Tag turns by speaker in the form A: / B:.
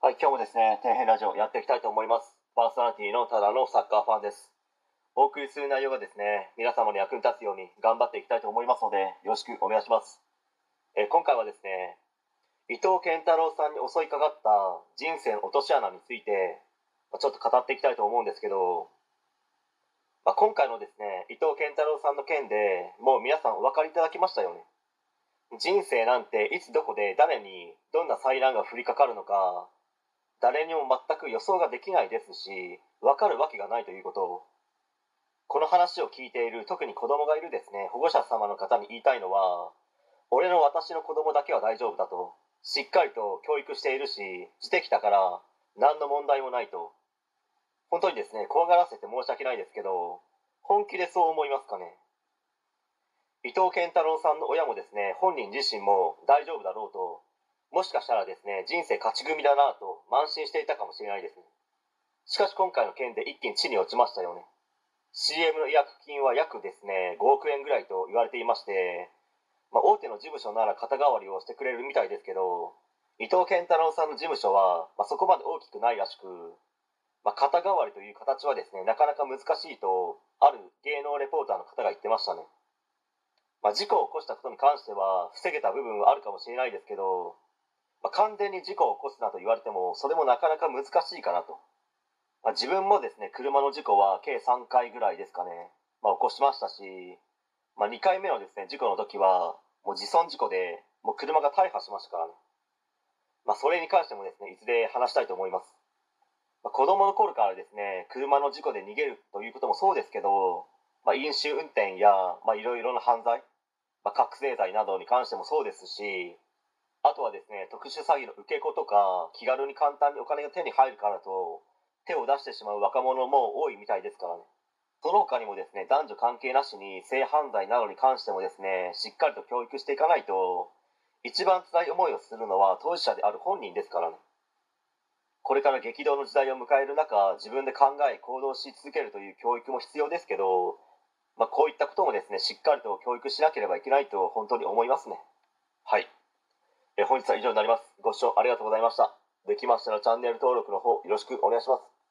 A: はい、今日もですね、底辺ラジオやっていきたいと思います。パーソナリティのただのサッカーファンです。お送りする内容がですね、皆様に役に立つように頑張っていきたいと思いますので、よろしくお願いします。え今回はですね、伊藤健太郎さんに襲いかかった人生の落とし穴について、ちょっと語っていきたいと思うんですけど、まあ、今回のですね、伊藤健太郎さんの件でもう皆さんお分かりいただきましたよね。人生なんていつどこで誰にどんな災難が降りかかるのか誰にも全く予想ができないですし分かるわけがないということをこの話を聞いている特に子供がいるですね保護者様の方に言いたいのは俺の私の子供だけは大丈夫だとしっかりと教育しているししてきたから何の問題もないと。本当にですね怖がらせて申し訳ないですけど本気でそう思いますかね。伊藤健太郎さんの親もですね本人自身も大丈夫だろうともしかしたらですね人生勝ち組だなと慢心していたかもしれないですね。しかし今回の件で一気に地に落ちましたよね。CM の違約金は約ですね5億円ぐらいと言われていまして、まあ、大手の事務所なら肩代わりをしてくれるみたいですけど伊藤健太郎さんの事務所は、まあ、そこまで大きくないらしく、まあ、肩代わりという形はですねなかなか難しいとある芸能レポーターの方が言ってましたね。まあ、事故を起こしたことに関しては防げた部分はあるかもしれないですけど、まあ、完全に事故を起こすなと言われてもそれもなかなか難しいかなと、まあ、自分もですね車の事故は計3回ぐらいですかね、まあ、起こしましたし、まあ、2回目のですね事故の時はもう自損事故でもう車が大破しましたからね、まあ、それに関してもですねいずれ話したいと思います、まあ、子供の頃からですね車の事故で逃げるということもそうですけどまあ、飲酒運転やいろいろな犯罪、まあ、覚醒剤などに関してもそうですしあとはですね特殊詐欺の受け子とか気軽に簡単にお金が手に入るからと手を出してしまう若者も多いみたいですからね。その他にもですね男女関係なしに性犯罪などに関してもですねしっかりと教育していかないと一番辛い思いをするのは当事者である本人ですからね。これから激動の時代を迎える中自分で考え行動し続けるという教育も必要ですけどまあ、こういったこともですねしっかりと教育しなければいけないと本当に思いますね。はい。え本日は以上になります。ご視聴ありがとうございました。できましたらチャンネル登録の方よろしくお願いします。